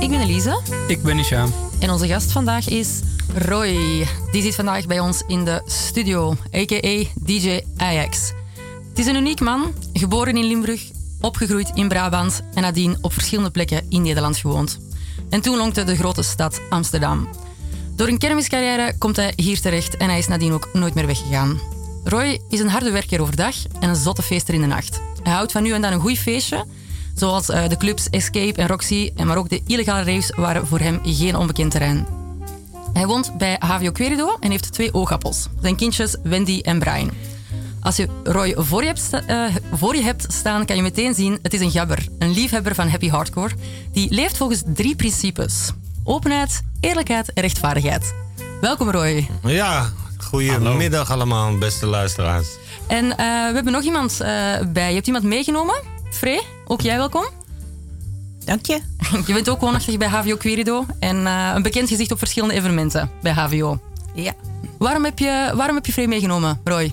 Ik ben Elise Ik ben Isha. en onze gast vandaag is Roy. Die zit vandaag bij ons in de studio, a.k.a. DJ Ajax. Het is een uniek man, geboren in Limburg, opgegroeid in Brabant en nadien op verschillende plekken in Nederland gewoond. En toen lonkte de grote stad Amsterdam. Door een kermiscarrière komt hij hier terecht en hij is nadien ook nooit meer weggegaan. Roy is een harde werker overdag en een zotte feester in de nacht. Hij houdt van nu en dan een goed feestje, zoals eh, de clubs Escape en Roxy, en maar ook de illegale raves waren voor hem geen onbekend terrein. Hij woont bij HVO Querido en heeft twee oogappels. Zijn kindjes Wendy en Brian. Als je Roy voor je, hebt eh, voor je hebt staan, kan je meteen zien... het is een gabber, een liefhebber van happy hardcore... die leeft volgens drie principes. Openheid, eerlijkheid en rechtvaardigheid. Welkom Roy. Ja, goedemiddag allemaal, beste luisteraars. En eh, we hebben nog iemand eh, bij. Je hebt iemand meegenomen? Free, ook jij welkom. Dank je. Je bent ook woonachtig bij HVO Querido en eh, een bekend gezicht op verschillende evenementen bij HVO. Ja. Waarom heb je, waarom heb je Free meegenomen, Roy?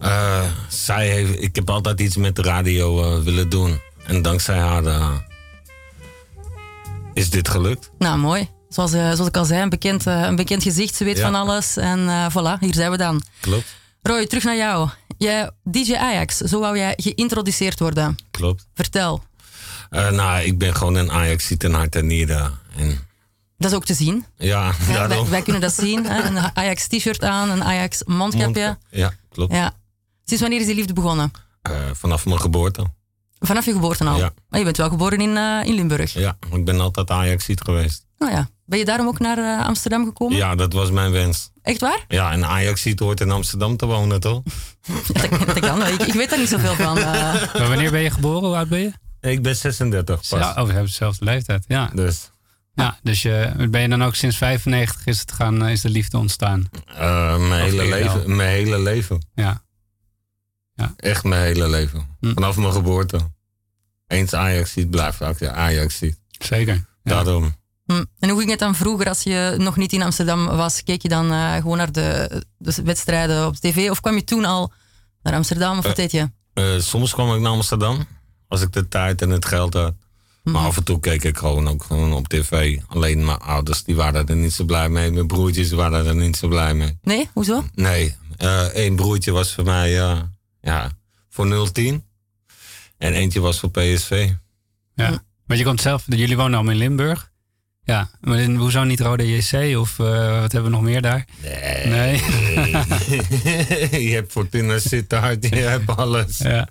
Eh, zij heeft, ik heb altijd iets met de radio eh, willen doen. En dankzij haar eh, is dit gelukt. Nou, mooi. Zoals, eh, zoals ik al zei, een bekend, een bekend gezicht. Ze weet Ja. van alles. En eh, voilà, hier zijn we dan. Klopt, Roy, terug naar jou. Jij, DJ Ajax, zo wou jij geïntroduceerd worden. klopt. Vertel. Eh, nou, ik ben gewoon een ajax in hart en nieren. En Dat is ook te zien. ja, Ja, wij, wij kunnen dat zien. Hè? Een Ajax t-shirt aan, een Ajax mondkapje. Ja, klopt. Ja. Sinds wanneer is die liefde begonnen? Eh, vanaf mijn geboorte. Vanaf je geboorte al? Ja. Maar je bent wel geboren in, eh, in Limburg. Ja, ik ben altijd ajax geweest. Nou ja. Ben je daarom ook naar eh, Amsterdam gekomen? Ja, dat was mijn wens. Echt waar? Ja, en ajax hoort in Amsterdam te wonen, toch? Dat, dat kan. Ik, ik weet daar niet zoveel van. eh. Maar wanneer ben je geboren? Hoe oud ben je? Ik ben 36 pas. Ja, oh, we hebben dezelfde leeftijd. Ja, Dus ja dus je, ben je dan ook sinds 95 is, het gaan, eh, is de liefde ontstaan? eh, mijn, hele leven, mijn hele leven. Ja. Echt mijn hele leven. Hm. Vanaf mijn geboorte. Eens Ajax ziet, blijft ook Ajax ziet. Zeker. Ja. Daarom. Hm. En hoe ging het dan vroeger als je nog niet in Amsterdam was? Keek je dan eh, gewoon naar de, de wedstrijden op tv? Of kwam je toen al naar Amsterdam? Of wat deed je? Eh, soms kwam ik naar Amsterdam. Als ik de tijd en het geld had. Maar Mhm. af en toe keek ik gewoon ook gewoon op tv. Alleen mijn ouders die waren er niet zo blij mee. Mijn broertjes waren er niet zo blij mee. Nee? Hoezo? Nee, eh één broertje was voor mij eh, ja, voor 010. En eentje was voor PSV. Ja. Want je komt zelf, jullie wonen allemaal in Limburg. Ja, maar in, hoezo niet Rode JC of eh, wat hebben we nog meer daar? Nee. Nee. je hebt Fortuna Sittard, je hebt alles. Ja.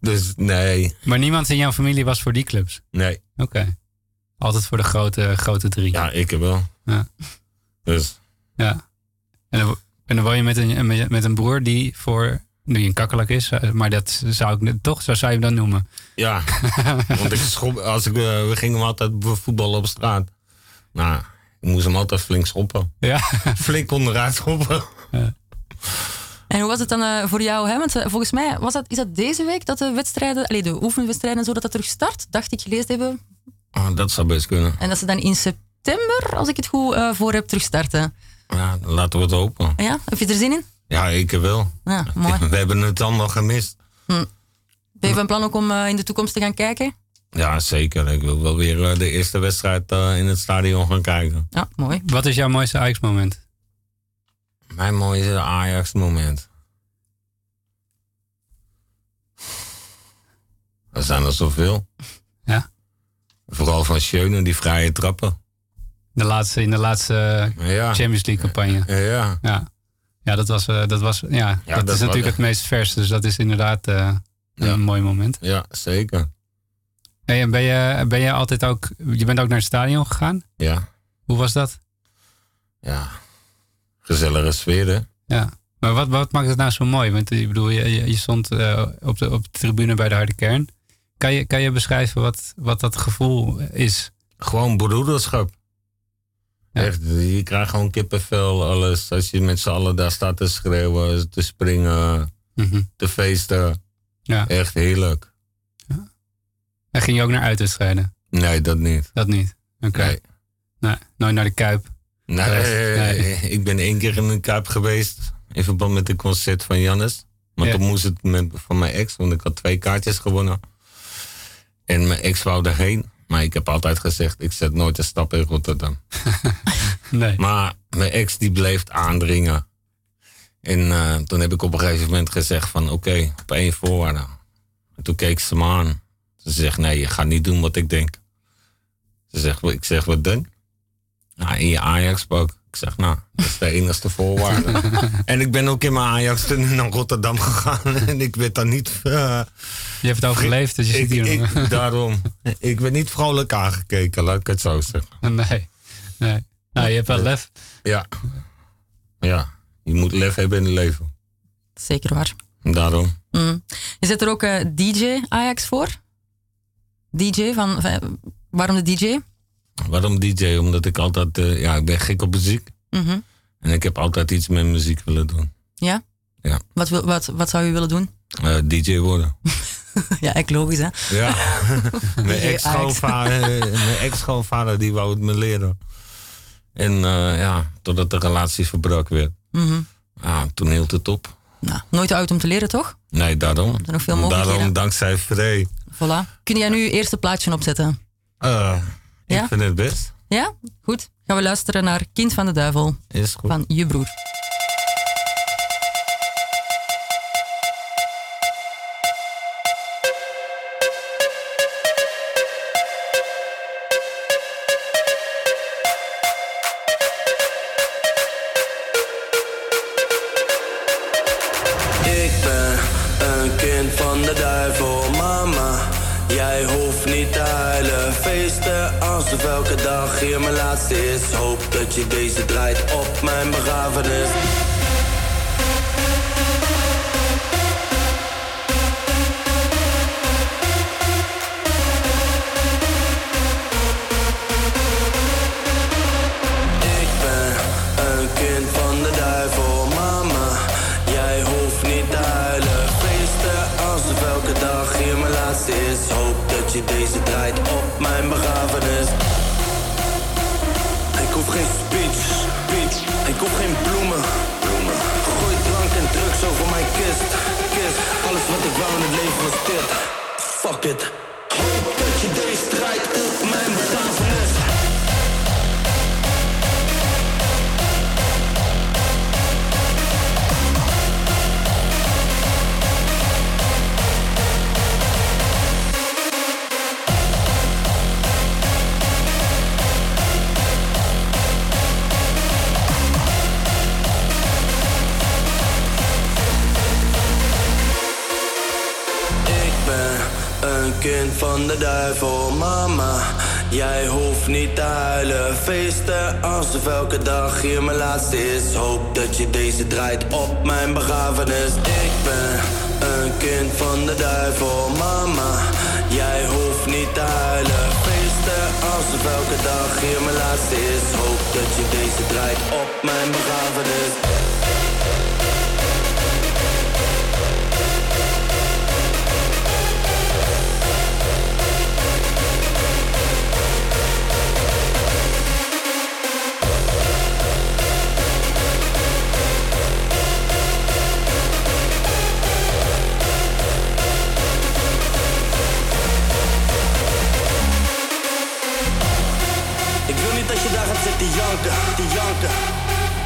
Dus nee, Maar niemand in jouw familie was voor die clubs? nee. Oké. Altijd voor de grote, grote drie. Ja, ik wel. Ja. Dus Ja. En dan, en dan woon je met een, met- met een broer die voor die een kakkelak is, eh, maar dat zou ik toch, zo zou je hem dan noemen. ja, want ik schop, als ik, eh, we gingen altijd voetballen op straat. Nou, ik moest hem altijd flink schoppen. Ja. Flink onderuit schoppen. En hoe was het dan eh, voor jou? Hè? Want volgens mij was dat, is dat deze week dat de wedstrijden, allee, de oefenwedstrijden en zo, dat dat terug start? Dacht ik gelezen hebben. Ah, dat zou best kunnen. En dat ze dan in september, als ik het goed eh, voor heb, terugstarten. Ja, laten we het hopen. Ja? Heb je er zin in? Ja, ik wel. Ja, mooi. We hebben het allemaal gemist. Ben je van plan ook om eh, in de toekomst te gaan kijken? Ja, zeker. Ik wil wel weer eh, de eerste wedstrijd eh, in het stadion gaan kijken. Ja, mooi. Wat is jouw mooiste Ajax-moment? Mijn mooiste Ajax-moment. Er zijn er zoveel. Ja. Vooral van Schöne, die vrije trappen. De laatste, in de laatste Ja, Champions League campagne. ja, ja. Ja, dat was, eh, dat was ja, Ja, dat, dat is natuurlijk het meest vers. Dus dat is inderdaad eh, een Ja. mooi moment. ja zeker. Hey, en ben je, ben je altijd ook, je bent ook naar het stadion gegaan? Ja, Hoe was dat? ja. Gezellige sfeer, hè? Ja. Maar wat, wat maakt het nou zo mooi? Want ik bedoel, je, je je stond eh, op, de, op de tribune bij de harde kern. Kan je, kan je beschrijven wat, wat dat gevoel is? Gewoon broederschap. Echt, je krijgt gewoon kippenvel, alles. Als je met z'n allen daar staat te schreeuwen, te springen, Mhm. te feesten. Ja. Echt heerlijk. En ging je ook naar uitwedstrijden? Nee, dat niet. Dat niet? Oké. Nee. Nee, nooit naar de Kuip? Nee, Nee. ik ben één keer in een kuip geweest. In verband met een concert van Jannes. Maar Ja. toen moest het met, van mijn ex, want ik had twee kaartjes gewonnen. En mijn ex wou erheen. Maar ik heb altijd gezegd, ik zet nooit een stap in Rotterdam. Nee. Maar mijn ex die bleef aandringen. En eh, toen heb ik op een gegeven moment gezegd van oké, op één voorwaarde. En toen keek ze me aan. Ze zegt nee, je gaat niet doen wat ik denk. Ze zegt, ik zeg wat dan? Nou, in je Ajax pak. Ik zeg nou, dat is de enigste voorwaarde. en ik ben ook in mijn Ajax toen naar Rotterdam gegaan. en ik werd dan niet... eh, Je hebt het overleefd, dus je ik, zit hier ik, daarom. Ik werd niet vrolijk aangekeken, laat ik het zo zeggen. Nee. nee. Nou, je hebt wel lef. Ja. Ja, je moet lef hebben in het leven. Zeker waar. Daarom. Mm. Je zet er ook eh, DJ Ajax voor? DJ van, van- waarom de DJ? Waarom DJ? Omdat ik altijd, eh, ja, ik ben gek op muziek. Mhm. En ik heb altijd iets met muziek willen doen. Ja? Ja. Wat, wil, wat, wat zou je willen doen? Eh, DJ worden. ja, echt logisch hè. Ja. mijn ex-schoonvader, mijn ex-schoonvader die wou het me leren. En eh, ja, totdat de relatie verbrak werd. Mhm. Ja, toen hield het op. Nou, nooit oud om te leren toch? Nee, daarom. Er nog veel mogelijkheden. Daarom, dankzij Frey. Voilà. Kun jij nu je eerste plaatje opzetten? Eh, Ja? Ik vind het best. Ja? Goed. Gaan we luisteren naar Kind van de Duivel Is goed. van je broer. Ik ben een kind van de duivel, elke dag hier mijn laatste is. Hoop dat je deze draait op mijn begrafenis. Alles wat ik wou in het leven was dit. Fuck it. Van de duivel, mama. Jij hoeft niet te huilen, feesten alsof elke dag hier mijn laatste is. Hoop dat je deze draait op mijn begrafenis. Ik ben een kind van de duivel, mama. Jij hoeft niet te huilen, feesten alsof elke dag hier mijn laatste is. Hoop dat je deze draait op mijn begrafenis.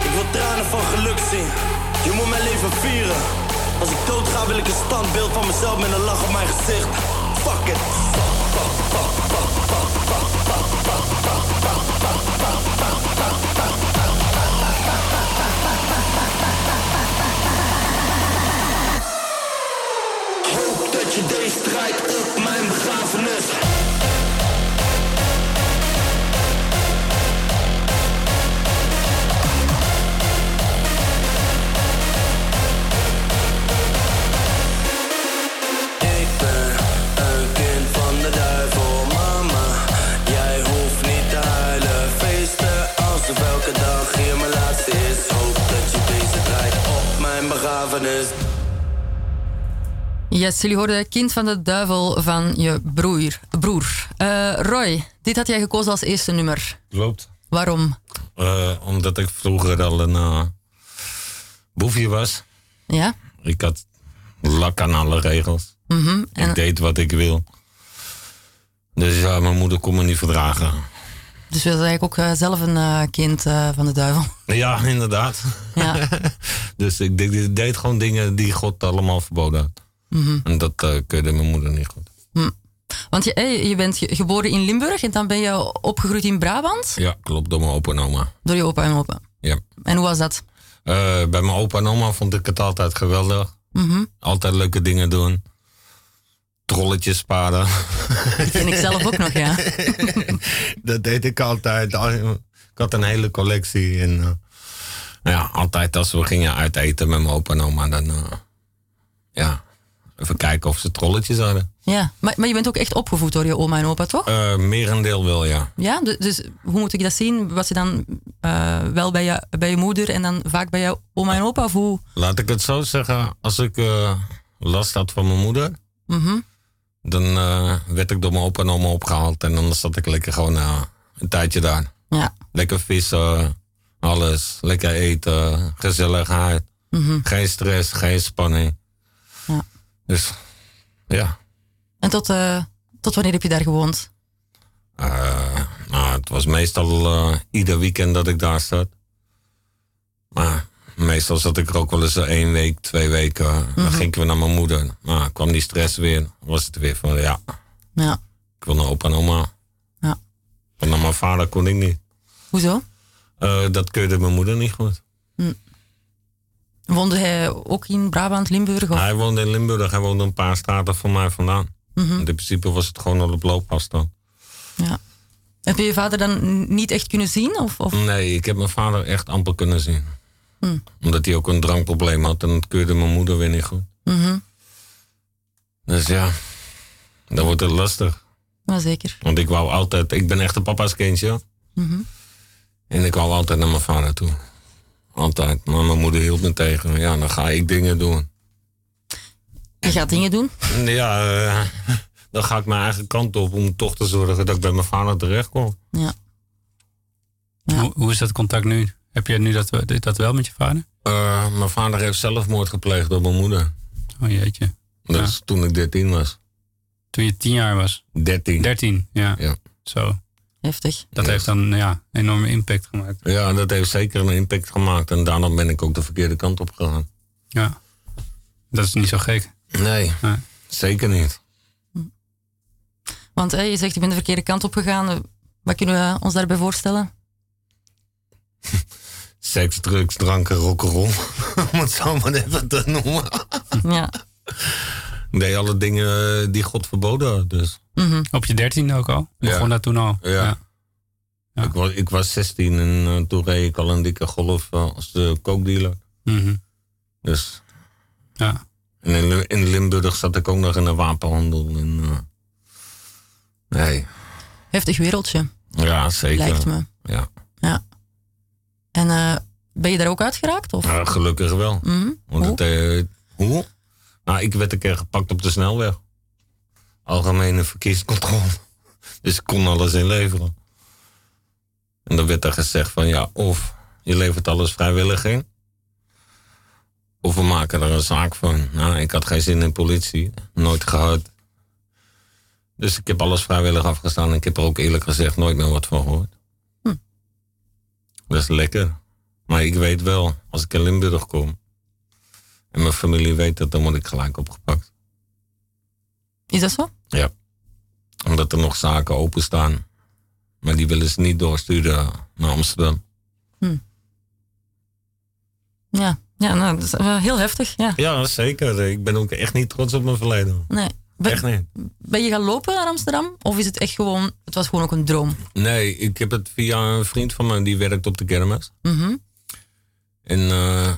Ik wil tranen van geluk zien. Je moet mijn leven vieren. Als ik dood ga, wil ik een standbeeld van mezelf met een lach op mijn gezicht. Fuck it. Hoop dat je deze draait op mijn begrafenis. Yes, jullie hoorden Kind van de Duivel van je broer. broer. Eh, Roy, dit had jij gekozen als eerste nummer. Klopt. Waarom? Eh, omdat ik vroeger al een uh, boefje was. Ja? Ik had lak aan alle regels. Mhm. En, Ik deed wat ik wil. Dus ja, mijn moeder kon me niet verdragen. dus je was eigenlijk ook eh, zelf een eh, kind eh, van de duivel. Ja, inderdaad. Ja. dus ik deed, gewoon dingen die God allemaal verboden had. Mhm. En dat eh keurde mijn moeder niet goed. Want je, eh, je bent ge- geboren in Limburg en dan ben je opgegroeid in Brabant Ja, klopt, door mijn opa en oma. door je opa en opa. Ja. En hoe was dat? Eh, bij mijn opa en oma vond ik het altijd geweldig. Mhm. Altijd leuke dingen doen. Trolletjes sparen. Dat ken ik zelf ook nog, ja. dat deed ik altijd. Ik had een hele collectie. En ja, altijd als we gingen uiteten met mijn opa en oma, dan eh, ja, even kijken of ze trolletjes hadden. ja. Maar, maar je bent ook echt opgevoed door je oma en opa, toch? Eh merendeel wel, ja. Ja, du- dus hoe moet ik dat zien? Was je dan eh, wel bij je, bij je moeder en dan vaak bij je oma en opa? Of hoe? Laat ik het zo zeggen, als ik last had van mijn moeder, Mhm. dan werd ik door mijn opa en oma opgehaald. En dan zat ik lekker gewoon een tijdje daar. Ja. Lekker vissen, alles. Lekker eten, gezelligheid. Mhm. Geen stress, geen spanning. Ja. Dus ja, En tot, eh, tot wanneer heb je daar gewoond? eh, nou, het was meestal eh, ieder weekend dat ik daar zat. Maar meestal zat ik er ook wel eens één week, twee weken. Dan ging ik weer naar mijn moeder. Maar kwam die stress weer, was het weer van ja, Ja. ik wil naar opa en oma. Ja. Maar naar mijn vader kon ik niet. Hoezo? Eh, dat keurde mijn moeder niet goed. Woonde hij ook in Brabant, Limburg? Of? Hij woonde in Limburg, hij woonde een paar straten van mij vandaan. Mhm. In principe was het gewoon al op loopafstand. Ja. Heb je je vader dan niet echt kunnen zien? Of, of? Nee, ik heb mijn vader echt amper kunnen zien. Hm. Omdat hij ook een drankprobleem had en dat keurde mijn moeder weer niet goed. Mhm. Dus ja, dan wordt het lastig. Ja, zeker. Want ik wou altijd, ik ben echt een papa's kindje. Mhm. En ik wou altijd naar mijn vader toe. Altijd. Maar mijn moeder hield me tegen. Ja, dan ga ik dingen doen. Je gaat dingen doen? Ja, eh, dan ga ik mijn eigen kant op om toch te zorgen dat ik bij mijn vader terecht kom. Ja. Ja. Hoe, hoe is dat contact nu? Heb je nu dat, dat wel met je vader? Eh, mijn vader heeft zelfmoord gepleegd door mijn moeder. Oh jeetje. Dus toen ik 13 was. Toen je tien jaar was. 13. 13, ja. Ja. Zo. Heftig. Dat heeft dan ja, enorme impact gemaakt. Ja, dat heeft zeker een impact gemaakt. En daarna ben ik ook de verkeerde kant op gegaan. Ja. Dat is niet zo gek. Nee, Nee. zeker niet. Want hè, je zegt je bent de verkeerde kant op gegaan. Wat kunnen we ons daarbij voorstellen? Seks, drugs, dranken, rock'n'roll. Om het zo maar even te noemen. Ja. Deed alle dingen eh, die God verboden had. Dus. Mhm. Op je dertiende ook al? Ja. Begon dat toen al? Ja. Ja. Ik, was, ik was 16 en eh, toen reed ik al een dikke golf eh, als de kookdealer. Mhm. Dus. ja. En in, in Limburg zat ik ook nog in de wapenhandel. En, eh, nee, Heftig wereldje, ja, zeker. lijkt me. Ja. Ja. En eh, ben je daar ook uitgeraakt? Of? Ja, gelukkig wel. Mhm. Want Hoe? het, eh, hoe? Nou, ik werd een keer gepakt op de snelweg. Algemene verkeerscontrole. Dus ik kon alles inleveren. En dan werd er gezegd van ja, of je levert alles vrijwillig in. Of we maken er een zaak van. Nou, ik had geen zin in politie. Nooit gehad. Dus ik heb alles vrijwillig afgestaan. En ik heb er ook eerlijk gezegd nooit meer wat van gehoord. Hm. Dat is lekker. Maar ik weet wel, als ik in Limburg kom... en mijn familie weet dat, dan word ik gelijk opgepakt. Is dat zo? Ja. Omdat er nog zaken openstaan. Maar die willen ze niet doorsturen naar Amsterdam. Ja. Ja, nou, dat is wel heel heftig. Ja. Ja, zeker. Ik ben ook echt niet trots op mijn verleden. Nee. Ben, Echt niet. ben je gaan lopen naar Amsterdam? Of is het echt gewoon, het was gewoon ook een droom? Nee, ik heb het via een vriend van me die werkt op de kermis. Mhm. En eh,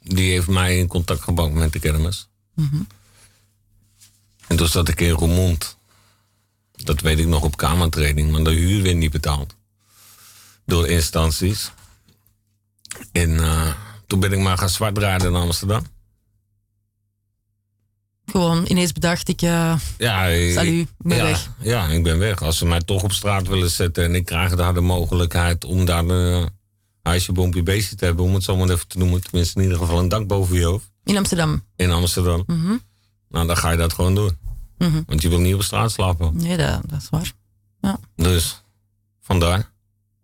die heeft mij in contact gebracht met de kermis. Mhm. En toen zat ik in Roermond. Dat weet ik nog op kamertraining, maar de huur werd niet betaald. door instanties. En eh, toen ben ik maar gaan zwartrijden in Amsterdam. Gewoon ineens bedacht ik, eh, Ja, salut, ik ben ja, weg. Ja, ik ben weg. Als ze mij toch op straat willen zetten en ik krijg daar de mogelijkheid om daar een huisje, boompje, beestje te hebben, om het zo maar even te noemen. Tenminste, in ieder geval een dak boven je hoofd In Amsterdam. in Amsterdam. Mhm. Nou, dan ga je dat gewoon doen. Mhm. Want je wil niet op straat slapen. Nee, dat, dat is waar. Dus vandaar.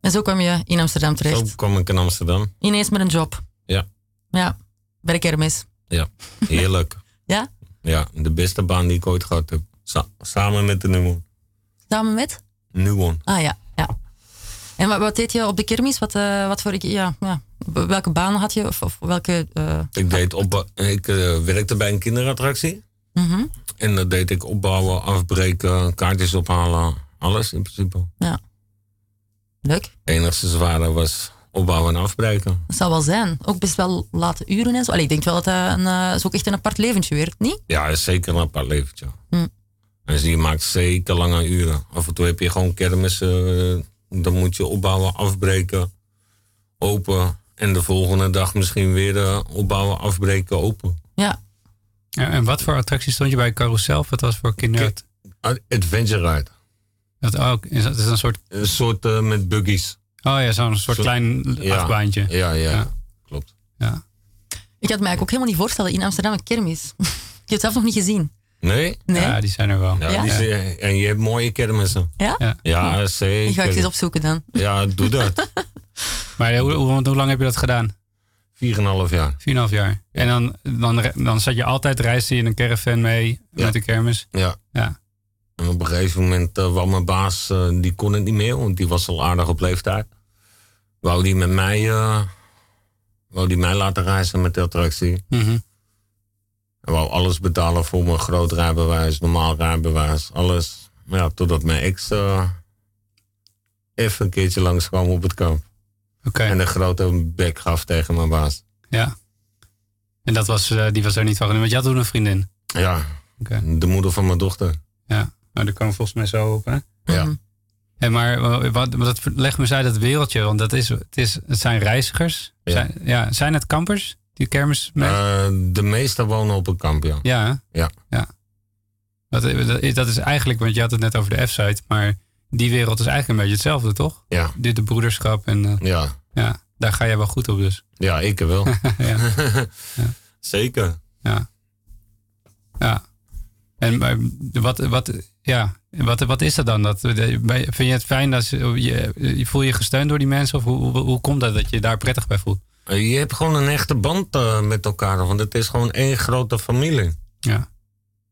En zo kwam je in Amsterdam terecht. Zo kwam ik in Amsterdam. Ineens met een job. Ja. Ja, bij de kermis. Ja, heerlijk. Ja? Ja, de beste baan die ik ooit gehad heb. Sa- samen met de Nuon. Samen met? Nuon. Ah ja, ja. En wat, wat deed je op de kermis? Wat, eh, wat voor, ja, ja. Welke baan had je? Of, of welke... eh, Ik, deed op, ik eh, werkte bij een kinderattractie. Mhm. En dat deed ik opbouwen, afbreken, kaartjes ophalen. Alles in principe. Ja. Leuk. Het enigste zware was opbouwen en afbreken. Dat zou wel zijn. Ook best wel late uren en zo. Allee, ik denk wel dat dat een, eh, is ook echt een apart leventje werd, niet? Ja, is zeker een apart leventje. Hm. En je maakt zeker lange uren. Af en toe heb je gewoon kermis. eh, dan moet je opbouwen, afbreken, open. En de volgende dag misschien weer eh, opbouwen, afbreken, open. Ja. Ja, en wat voor attractie stond je bij Carousel? Wat was voor kinderen? Adventure ride. Dat ook. Is dat is een soort. Een soort eh, met buggies. Oh ja, zo'n soort Zo- klein Ja. achtbaantje. Ja, ja, Ja. klopt. Ja. Ik had me eigenlijk ook helemaal niet voorstellen in Amsterdam een kermis. ik heb het zelf nog niet gezien. Nee? Nee? Ja, die zijn er wel. Ja, Ja? die zijn- en je hebt mooie kermissen. Ja? Ja. Ja, Ik zeker. ga het eens opzoeken dan. Ja, doe dat. Maar hoe, hoe, hoe lang heb je dat gedaan? 4,5 jaar. 4,5 jaar. En dan, dan, dan zat je altijd reisde je in een caravan mee Ja. met de kermis. Ja. Ja. En op een gegeven moment uh, wou mijn baas, eh, die kon het niet meer, want die was al aardig op leeftijd. Wou die met mij, eh, wou die mij laten reizen met de attractie. Mhm. Hij wou alles betalen voor mijn groot rijbewijs, normaal rijbewijs, alles. Maar ja, totdat mijn ex even een keertje langskwam op het kamp. Oké. En een grote bek gaf tegen mijn baas. Ja. En dat was, eh, die was er niet van. Want je had toen een vriendin. Ja, Oké. de moeder van mijn dochter. Ja. Nou, daar we volgens mij zo op, hè? Ja. Mhm. En maar eh, wat, wat leg me eens uit dat wereldje. Want dat is, het, is, het zijn reizigers. Ja. Zijn, ja, zijn het kampers? Die kermis mee? Eh, de meesten wonen op een kamp, ja. ja, hè? Ja. ja. Dat, dat is eigenlijk, want je had het net over de F-site. Maar die wereld is eigenlijk een beetje hetzelfde, toch? Ja, Dit de broederschap. En eh, ja. ja, daar ga jij wel goed op dus. Ja, ik wel. ja. Zeker. Ja. Ja. En maar wat, wat, ja, wat, wat is dat dan? Dat, vind je het fijn dat je, je voel je gesteund door die mensen? Of hoe, hoe, hoe komt dat dat je je daar prettig bij voelt? Eh, Je hebt gewoon een echte band eh, met elkaar, want het is gewoon één grote familie. Ja.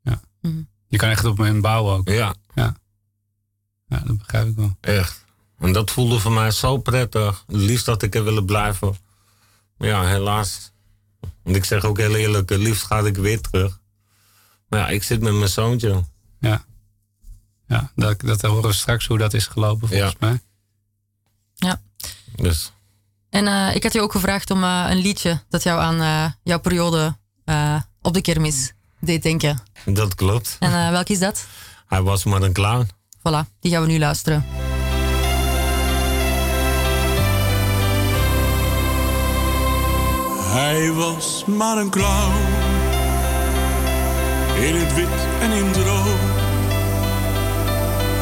ja. Mhm. Je kan echt op hen bouwen ook. Ja, Ja, dat begrijp ik wel. echt. En dat voelde voor mij zo prettig. Het liefst dat ik er willen blijven. Maar ja, helaas. Want ik zeg ook heel eerlijk, het liefst ga ik weer terug. Maar ja, ik zit met mijn zoontje. Ja. Ja, dat, dat horen we straks hoe dat is gelopen volgens mij. Ja. Dus En eh, ik had je ook gevraagd om eh, een liedje dat jou aan eh, jouw periode eh, op de kermis deed denken. dat klopt. En eh welk is dat? Hij was maar een clown. Voilà, die gaan we nu luisteren. Hij was maar een clown. In het wit en in het rood.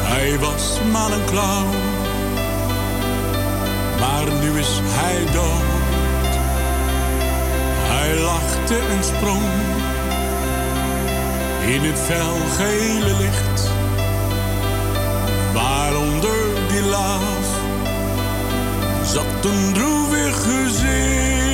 Hij was maar een clown. Maar nu is hij dood. Hij lachte en sprong. In het felgele licht. Zat een droevig gezicht.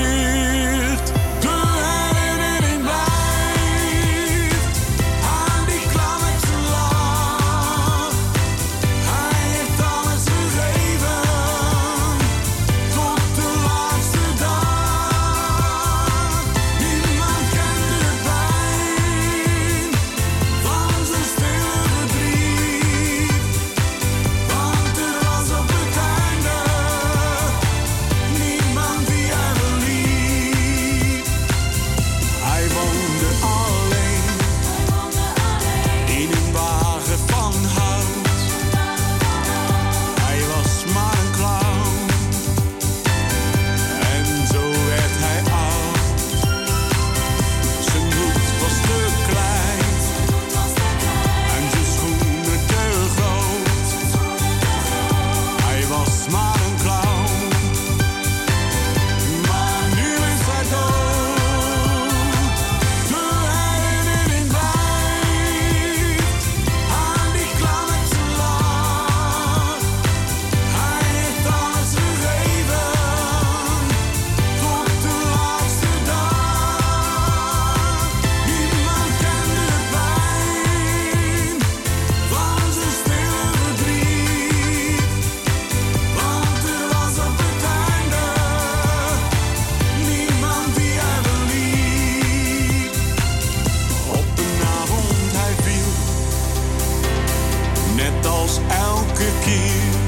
net als elke keer.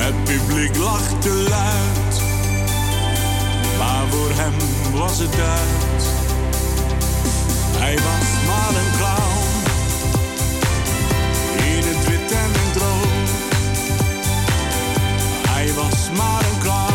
Het publiek lachte luid, maar voor hem was het uit. Hij was maar een clown, in het wit en in droog. Hij was maar een clown.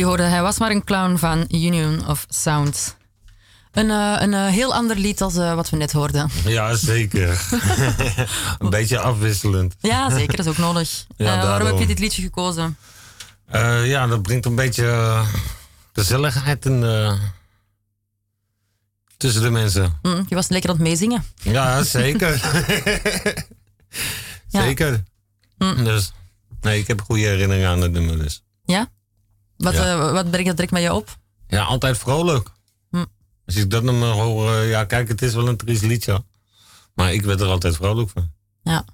Jullie hoorden Hij was maar een clown van Union of Sound. Een, eh, een eh, heel ander lied als eh, wat we net hoorden. Ja, zeker. een beetje afwisselend. Ja, zeker. Dat is ook nodig. Ja, waarom heb je dit liedje gekozen? Ja, dat brengt een beetje gezelligheid tussen de mensen. Hm, je was lekker aan het meezingen. Ja, zeker. Ja. zeker. Dus, nee, ik heb goede herinneringen aan het nummer dus. Ja? Wat, Ja. eh, wat brengt dat direct met je op? Ja, altijd vrolijk. Hm. Als ik dat nummer hoor, eh, ja, kijk, het is wel een triest liedje. Maar ik werd er altijd vrolijk van. Ja.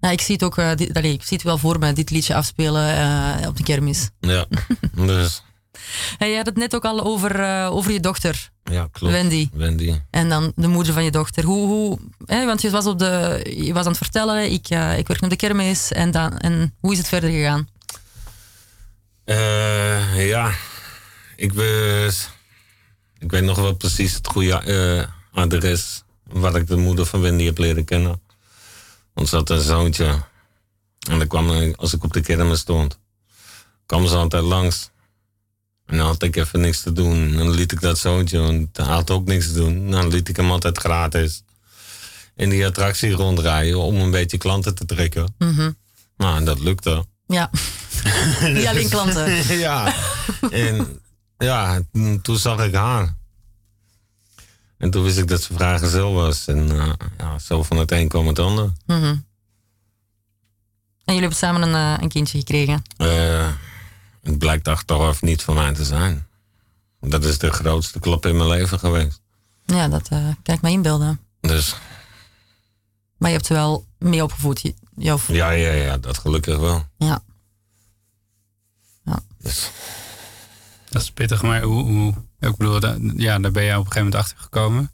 Ja, ik zie het ook, dit, allee, ik zie het wel voor me, dit liedje afspelen op de kermis. Ja, dus, Hey, je had het net ook al over, over je dochter, ja, klopt. Wendy. Wendy. En dan de moeder van je dochter. Hoe, hoe, hè, want je was, op de, je was aan het vertellen, ik, ik werk op de kermis. En, dan, en hoe is het verder gegaan? Eh, ja, ik, weet, ik weet nog wel precies het goede eh, adres waar ik de moeder van Wendy heb leren kennen. Want ze had een zoontje. En dan kwam, als ik op de kermis stond, kwam ze altijd langs. En dan had ik even niks te doen. En dan liet ik dat zoontje, want hij had ook niks te doen. Dan liet ik hem altijd gratis in die attractie rondrijden om een beetje klanten te trekken. Nou, en dat lukte. Ja, niet alleen klanten. ja. En ja, toen- zag ik haar. En toen wist ik dat ze vrijgezel was. En eh, ja, zo van het een kwam het ander. Mhm. En jullie hebben samen een, eh, een kindje gekregen. Eh, het blijkt achteraf niet van mij te zijn. Dat is de grootste klap in mijn leven geweest. Ja, dat kan ik me inbeelden. Dus Maar je hebt ze wel mee opgevoed. Je, jouw, ja, ja, ja, dat gelukkig wel. ja. Dus, Dat is pittig, maar hoe, hoe ik bedoel, da- ja, daar ben je op een gegeven moment achter gekomen.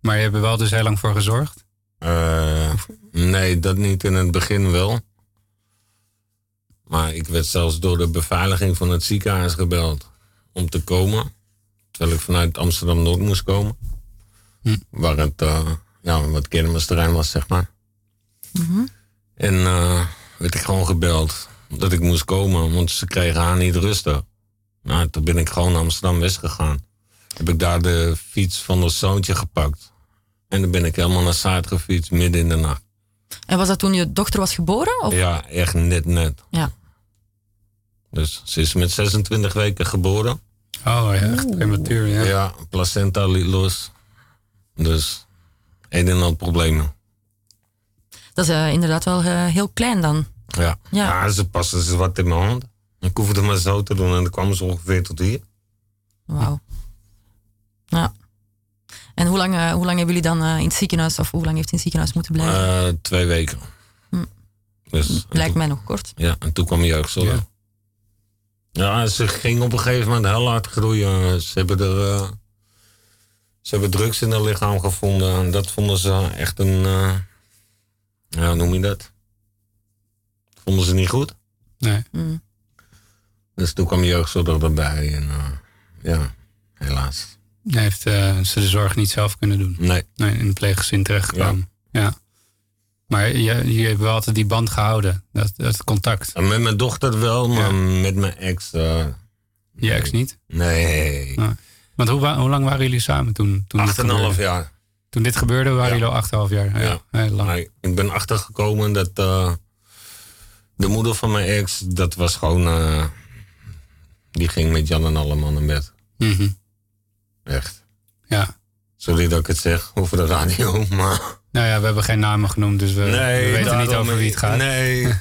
Maar je hebt er wel dus heel lang voor gezorgd. eh, nee, dat niet in het begin wel. Maar ik werd zelfs door de beveiliging van het ziekenhuis gebeld om te komen. Terwijl ik vanuit Amsterdam-Noord moest komen. Hm. Waar het, eh ja, wat kermisterrein was, zeg maar. En eh, werd ik gewoon gebeld dat ik moest komen, want ze kregen haar niet rustig. Nou, toen ben ik gewoon naar Amsterdam-West gegaan. Heb ik daar de fiets van ons zoontje gepakt. En dan ben ik helemaal naar Zuid gefietst, midden in de nacht. En was dat toen je dochter was geboren? Of? Ja, echt net net. Ja. Dus ze is met 26 weken geboren. Oh ja, echt prematuur. Ja. Ja, placenta liet los. Dus een en al problemen. Dat is eh, inderdaad wel eh, heel klein dan. Ja. Ja. ja. ze paste ze wat in mijn hand. Ik hoefde maar zo te doen en dan kwam ze ongeveer tot hier. Wauw. Ja. En hoe lang, eh, hoe lang hebben jullie dan eh, in het ziekenhuis, of hoe lang heeft hij in het ziekenhuis moeten blijven? Eh, twee weken. Dus, en Lijkt toen- mij nog kort. Ja, en toen kwam jeugdzorg. Ja. Ja. ze ging op een gegeven moment heel hard groeien. Ze hebben er... ze hebben drugs in haar lichaam gevonden. En dat vonden ze echt een... eh, ja, noem je dat? Vonden ze niet goed. Nee. Dus toen kwam jeugdzorg erbij. En eh, ja, helaas. Heeft eh, ze de zorg niet zelf kunnen doen. Nee, Nee, in een pleeggezin terechtgekomen. Ja. Maar je, je hebt wel altijd die band gehouden. Dat, dat contact. En met mijn dochter wel, maar Ja. met mijn ex... eh, Je ex niet. nee. Nee. Want hoe, hoe lang waren jullie samen toen? toen dit Acht en een half jaar. Toen dit gebeurde waren Ja. jullie al acht en een half jaar. Ja, Ja. heel lang. Maar ik ben achtergekomen dat eh, de moeder van mijn ex, dat was gewoon. eh, Die ging met Jan en Alleman naar bed. Mhm. Echt. Ja. Sorry dat ik het zeg over de radio, maar... Nou ja, we hebben geen namen genoemd, dus we, Nee, we weten niet over wie het gaat. Nee.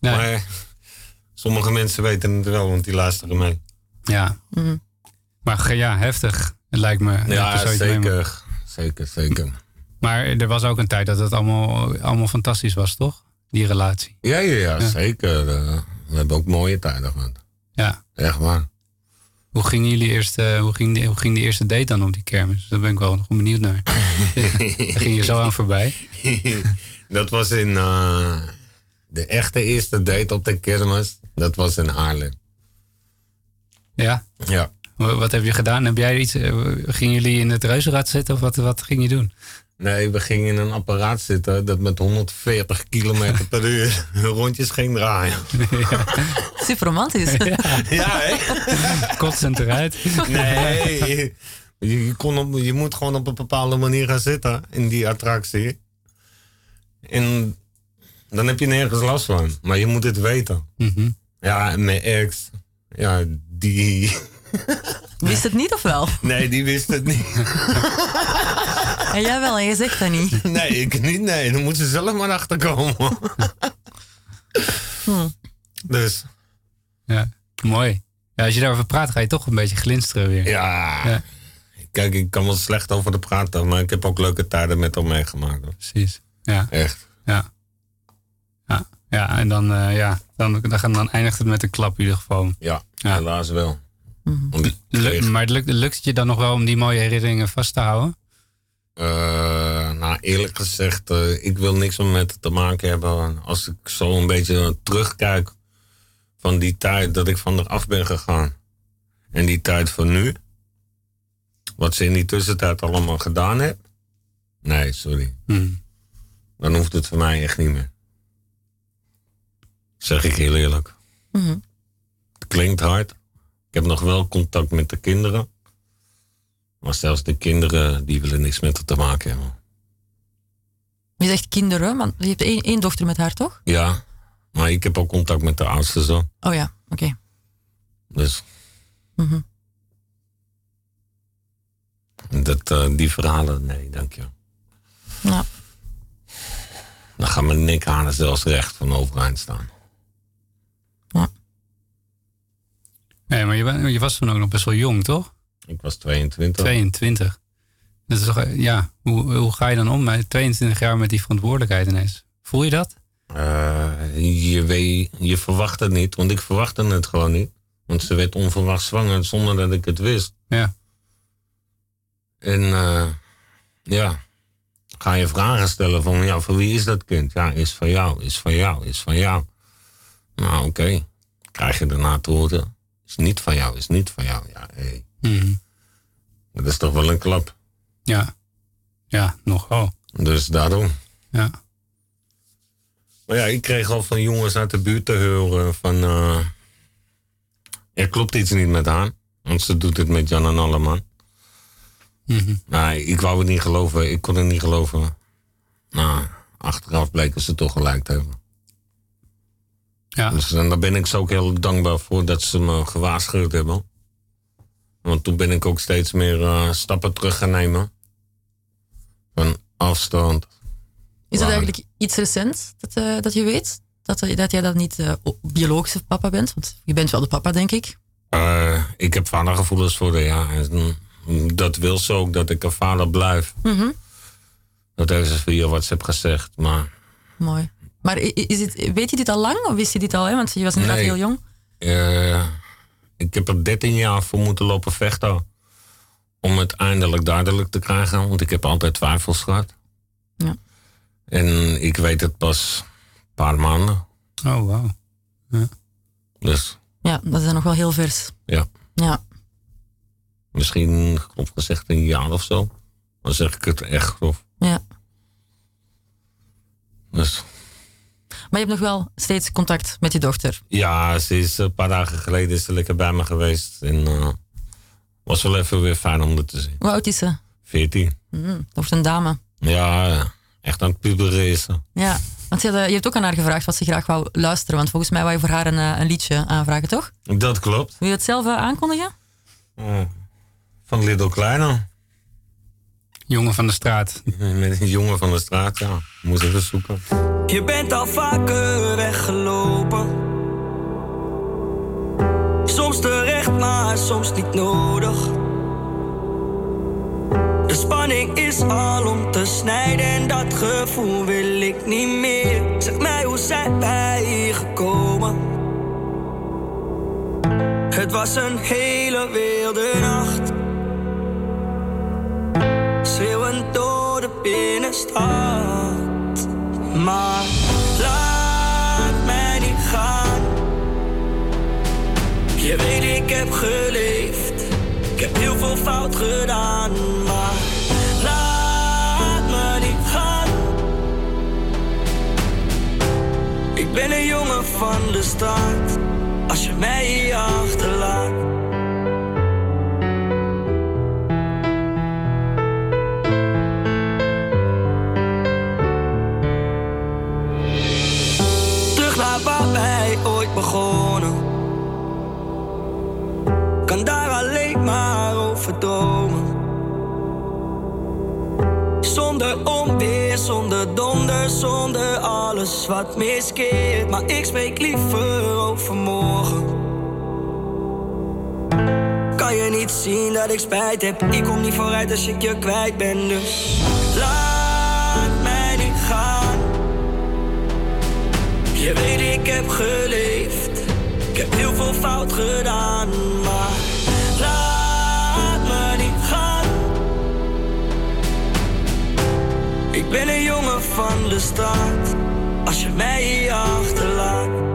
Nee. Maar sommige mensen weten het wel, want die luisteren mee. Ja. Mhm. Maar ja, heftig. Het lijkt me. dat Ja, zeker. Zeker, zeker. Maar er was ook een tijd dat het allemaal, allemaal fantastisch was, toch? Die relatie. Ja, ja, ja, Ja. zeker. Eh, we hebben ook mooie tijden gehad. Ja. Echt waar. Hoe ging jullie eerste, hoe ging, die, hoe ging die eerste date dan op die kermis? Daar ben ik wel nog benieuwd naar. Daar ging je zo aan voorbij. dat was in... eh, de echte eerste date op de kermis. Dat was in Haarlem. Ja? Ja. Wa- Wat heb je gedaan? Heb jij iets, eh, gingen jullie in het reuzenrad zitten of wat, wat ging je doen? Nee, we gingen in een apparaat zitten dat met 140 kilometer per uur rondjes ging draaien. Super romantisch. Ja, hè? Kotsend eruit. Nee, je, je, kon op, je moet gewoon op een bepaalde manier gaan zitten in die attractie. En dan heb je nergens last van. Maar je moet het weten. Mhm. Ja, en mijn ex, ja, die... Wist het niet of wel? Nee, die wist het niet. En jij wel, en je zegt dat niet. Nee, ik niet. Nee, dan moet ze zelf maar achterkomen. Dus, Ja, mooi. Ja, als je daarover praat, ga je toch een beetje glinsteren weer. ja. Ja. Kijk, ik kan wel slecht over de praten, maar ik heb ook leuke tijden met haar meegemaakt. hoor. Precies. Ja, Echt. ja. Ja, ja en dan, eh, ja, dan, dan, gaan- dan eindigt het met een klap in ieder geval. Ja, Ja. helaas wel. Luk- kreeg- maar het lukt, lukt het je dan nog wel om die mooie herinneringen vast te houden? Eh, nou, eerlijk gezegd, eh, ik wil niks meer met het te maken hebben. Als ik zo een beetje terugkijk van die tijd dat ik van eraf ben gegaan. En die tijd van nu. Wat ze in die tussentijd allemaal gedaan heeft. Nee, sorry. Hm. Dan hoeft het voor mij echt niet meer. Zeg ik heel eerlijk. Mhm. Het klinkt hard. Ik heb nog wel contact met de kinderen. Maar zelfs de kinderen die willen niks met het te maken hebben. Je zegt kinderen, want je hebt één, één dochter met haar, toch? Ja, maar ik heb ook contact met de oudste zoon. Oh ja, oké. Dus Mhm. dat, eh, die verhalen, nee, dank je. Ja. Dan gaan mijn nekhanen zelfs recht van overeind staan. Nee, maar je, je was toen ook nog best wel jong, toch? Ik was 22. 22. Dat is toch, eh, ja, hoe, hoe ga je dan om met 22 jaar met die verantwoordelijkheid ineens? Voel je dat? Eh, je, weet, je verwacht het niet, want ik verwachtte het gewoon niet. Want ze werd onverwacht zwanger zonder dat ik het wist. Ja. En eh, ja, ga je vragen stellen van, ja, voor wie is dat kind? Ja, is van jou, is van jou, is van jou. Nou, oké. Krijg je daarna te horen, is niet van jou, is niet van jou. Ja, hé, Mhm. dat is toch wel een klap. Ja. Ja, nogal. Dus daarom. Ja. Maar ja, ik kreeg al van jongens uit de buurt te horen van... eh, er klopt iets niet met haar. Want ze doet het met Jan en Alleman. Nee, ik wou het niet geloven. Ik kon het niet geloven. Nou, achteraf bleken ze toch gelijk te hebben. Ja. Dus en daar ben ik ze ook heel dankbaar voor dat ze me gewaarschuwd hebben. Want toen ben ik ook steeds meer eh, stappen terug gaan nemen. Van afstand. Is dat eigenlijk iets recents dat, eh, dat je weet? Dat, eh, dat jij dat niet o- biologische papa bent? Want je bent wel de papa, denk ik. Ik heb vadergevoelens voor de ja. En dat wil ze ook, dat ik een vader blijf. Mhm. Dat heeft ze via WhatsApp gezegd. Maar Mooi. Maar is het, weet je dit al lang of wist je dit al? Hè? Want je was inderdaad Nee. heel jong. eh, ik heb er 13 jaar voor moeten lopen vechten. Om het eindelijk duidelijk te krijgen. Want ik heb altijd twijfels gehad. Ja. En ik weet het pas een paar maanden. Oh, wauw. Dus Ja, dat is dan nog wel heel vers. ja, Ja. misschien grof gezegd een jaar of zo. Dan zeg ik het echt grof. ja. Dus Maar je hebt nog wel steeds contact met je dochter. Ja, ze is een paar dagen geleden is ze lekker bij me geweest. En eh, was wel even weer fijn om het te zien. Hoe oud is ze? 14. Mm, dat wordt een dame. Ja, echt aan het puberen is ze. Ja. Want je, had, eh, je hebt ook aan haar gevraagd wat ze graag wou luisteren. Want volgens mij wou je voor haar een, eh, een liedje aanvragen, toch? Dat klopt. Wil je het zelf eh, aankondigen? Oh. Van Little Kleiner. Jongen van de straat. Met een jongen van de straat, ja. Moest even zoeken. Je bent al vaker weggelopen. Soms terecht, maar soms niet nodig. De spanning is al om te snijden en dat gevoel wil ik niet meer. Zeg mij, hoe zijn wij hier gekomen? Het was een hele wilde nacht. Binnenstad. Maar laat mij niet gaan. Je weet, ik heb geleefd. Ik heb heel veel fout gedaan. Maar laat me niet gaan. Ik ben een jongen van de straat. Als je mij hier achterlaat. Kan daar alleen maar over. Zonder onweer, zonder donder, zonder alles wat miskeert. Maar ik spreek liever over morgen. Kan je niet zien dat ik spijt heb? Ik kom niet vooruit als ik je kwijt ben, dus laat Je weet, ik heb geleefd. Ik heb heel veel fout gedaan, maar laat me niet gaan. Ik ben een jongen van de straat. Als je mij hier achterlaat.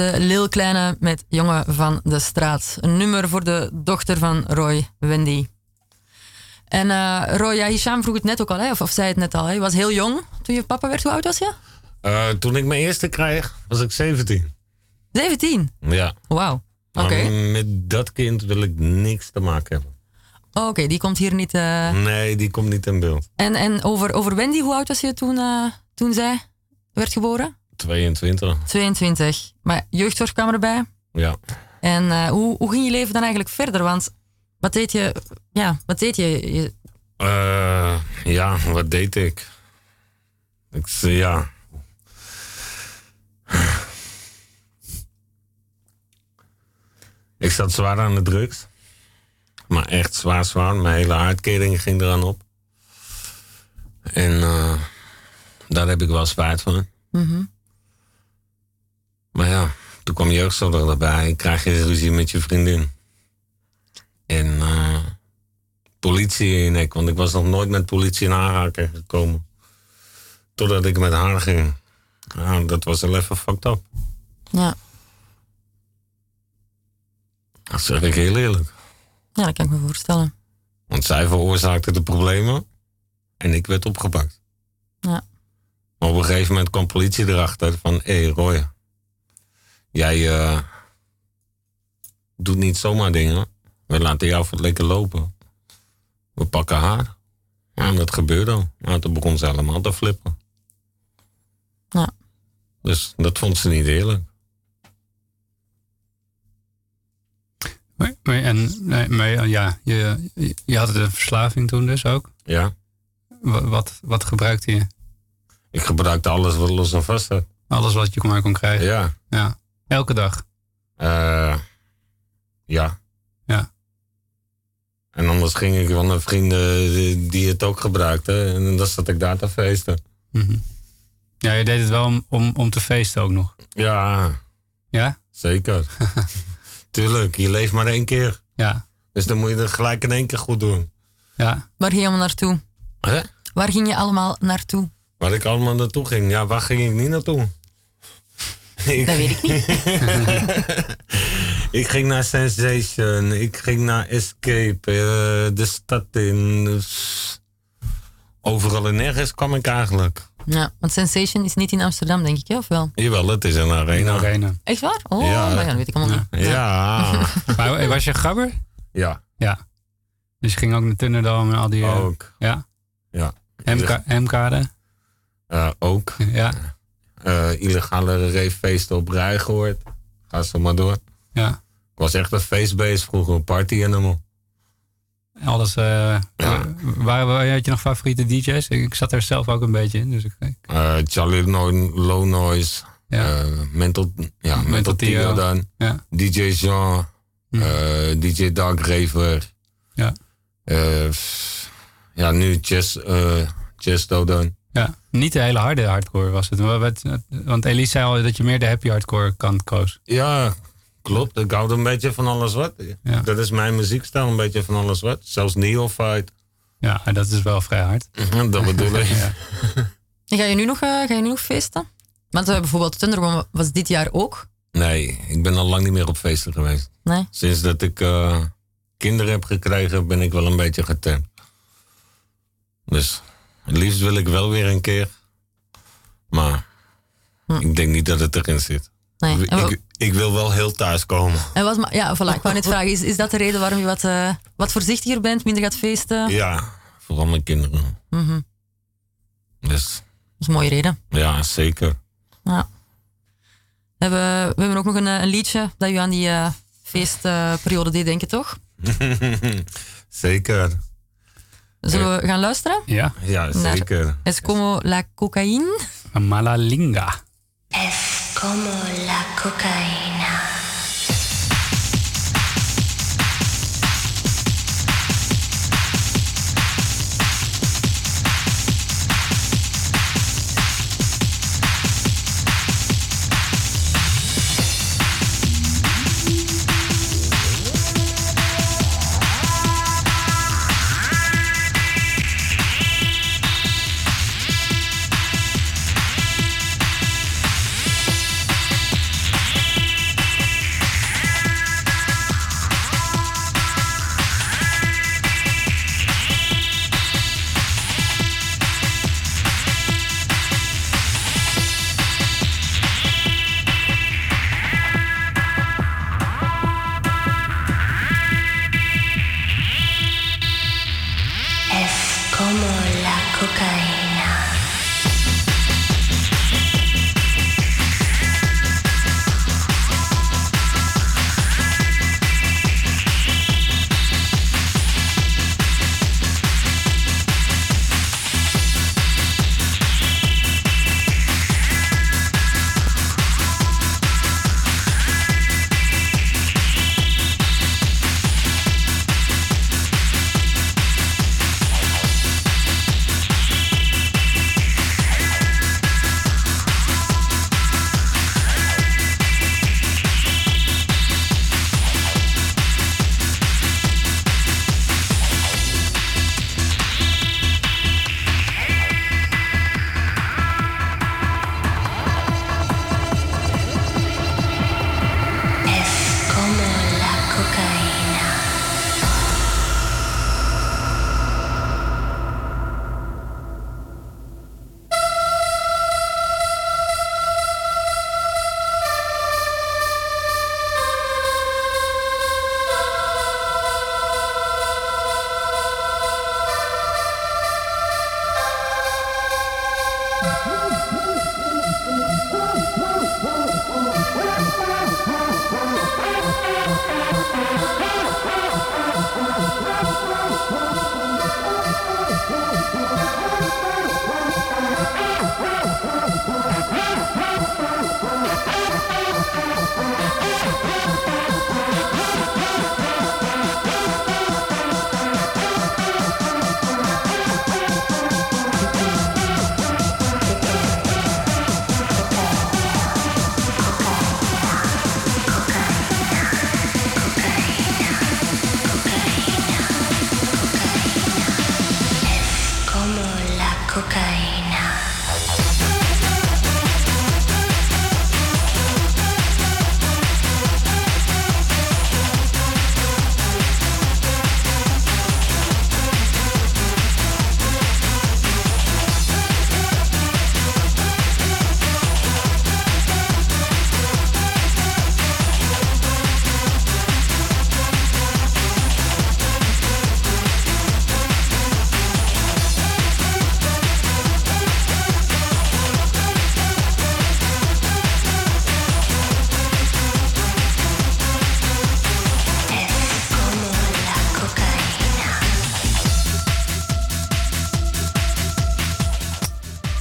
Hoorden Lil Kleine met Jongen van de Straat. Een nummer voor de dochter van Roy, Wendy. En eh, Roy, ja, Hisham vroeg het net ook al, hè, of, of zei het net al. Hè? Je was heel jong toen je papa werd. Hoe oud was je? Eh, toen ik mijn eerste kreeg, was ik 17. 17? Ja. Wauw. Oké. Met dat kind wil ik niks te maken hebben. Oh, Oké, die komt hier niet. eh. Nee, die komt niet in beeld. En, en over, over Wendy, hoe oud was je toen, toen zij werd geboren? 22. 22. Maar jeugdzorg kwam erbij. Ja. En eh, hoe, hoe ging je leven dan eigenlijk verder? Want wat deed je? Ja, wat deed je? je Eh, ja, wat deed ik? Ik zei ja. Ik zat zwaar aan de drugs. Maar echt zwaar, zwaar. Mijn hele aardkering ging eraan op. En eh, daar heb ik wel spijt van. Mhm. Maar ja, toen kwam jeugdzorg erbij. Krijg je ruzie met je vriendin. En eh, politie in nek, want ik was nog nooit met politie in aanraking gekomen. Totdat ik met haar ging. Ja, dat was wel even fucked up. Ja. Dat zeg ik heel eerlijk. ja, dat kan ik me voorstellen. Want zij veroorzaakte de problemen en ik werd opgepakt. Ja. Maar op een gegeven moment kwam politie erachter van... Hé hey Roy, jij eh, doet niet zomaar dingen. We laten jou voor het lekker lopen. We pakken haar. Ja, en dat gebeurde. Nou, toen begon ze helemaal te flippen. Ja. Dus dat vond ze niet eerlijk. Maar, maar- en, nee, maar ja, je, je had een verslaving toen dus ook. Ja. Wat, wat, wat gebruikte je? Ik gebruikte alles wat los en vast zat. Alles wat je maar kon krijgen? Ja. ja. Elke dag? Eh, ja. Ja. En anders ging ik van de vrienden die- het ook gebruikten. En dan zat ik daar te feesten. Mhm. Ja, je deed het wel om, om, om te feesten ook nog. Ja, Ja? zeker. Tuurlijk, je leeft maar één keer. Ja. Dus dan moet je het gelijk in één keer goed doen. Ja. Waar ging je allemaal naartoe? Hè? Waar ging je allemaal naartoe? Waar ik allemaal naartoe ging. Ja, waar ging ik niet naartoe? Ik, Dat weet ik niet. ik ging naar Sensation. Ik ging naar Escape. eh, de stad in. Dus overal en nergens kwam ik eigenlijk. Ja, want Sensation is niet in Amsterdam, denk ik, of wel? Jawel, het is een arena. Arena. Echt waar? Oh, Ja. nou ja, dat weet ik allemaal niet. Ja. Maar was je gabber? ja, Ja. Dus je ging ook naar Thunderdome en al die... eh, ook. Ja. Ja. MK, MK'de? Eh, ook. Ja. Eh, illegale ravefeesten op rij gehoord. Ga zo maar door. Ja. Ik was echt een feestbeest vroeger, een party animal. Alles. eh waar, waar had je nog favoriete DJ's? Ik, ik zat er zelf ook een beetje in. Dus ik, ik- Eh, Charlie No- Low Noise. Ja. eh, Mental, ja, Mental Mental Tio dan. ja. DJ Jean. Hm. eh, DJ Dark Raver. Ja. Eh, ja, nu eh Chesto dan. Ja. Niet de hele harde hardcore was het. Want Elise zei al dat je meer de happy hardcore kant koos. Ja, klopt. Ik hou een beetje van alles wat. Ja. Dat is mijn muziekstijl, een beetje van alles wat. Zelfs Neophyte. Ja, en dat is wel vrij hard. dat bedoel ik. Ja. En ga je nu nog, eh, ga je nu nog feesten? Want eh, bijvoorbeeld Thunderdome was dit jaar ook. Nee, ik ben al lang niet meer op feesten geweest. Nee? Sinds dat ik eh, kinderen heb gekregen, ben ik wel een beetje getemd. Dus het liefst wil ik wel weer een keer. Maar ik denk niet dat het erin zit. nee. Ik, ik, ik wil wel heel thuis komen. en wat, ja, voilà, ik wou net vragen, is, is dat de reden waarom je wat, eh, wat voorzichtiger bent, minder gaat feesten? Ja, vooral mijn kinderen. Mhm. Dus Dat is een mooie reden. ja, zeker. Ja. We hebben, we hebben ook nog een, eh, een liedje dat u aan die eh, feestperiode deed denken, toch? zeker. Zullen we gaan luisteren? Ja. Ja, zeker. Es como la cocaïne. Malalinga. Es como la cocaína.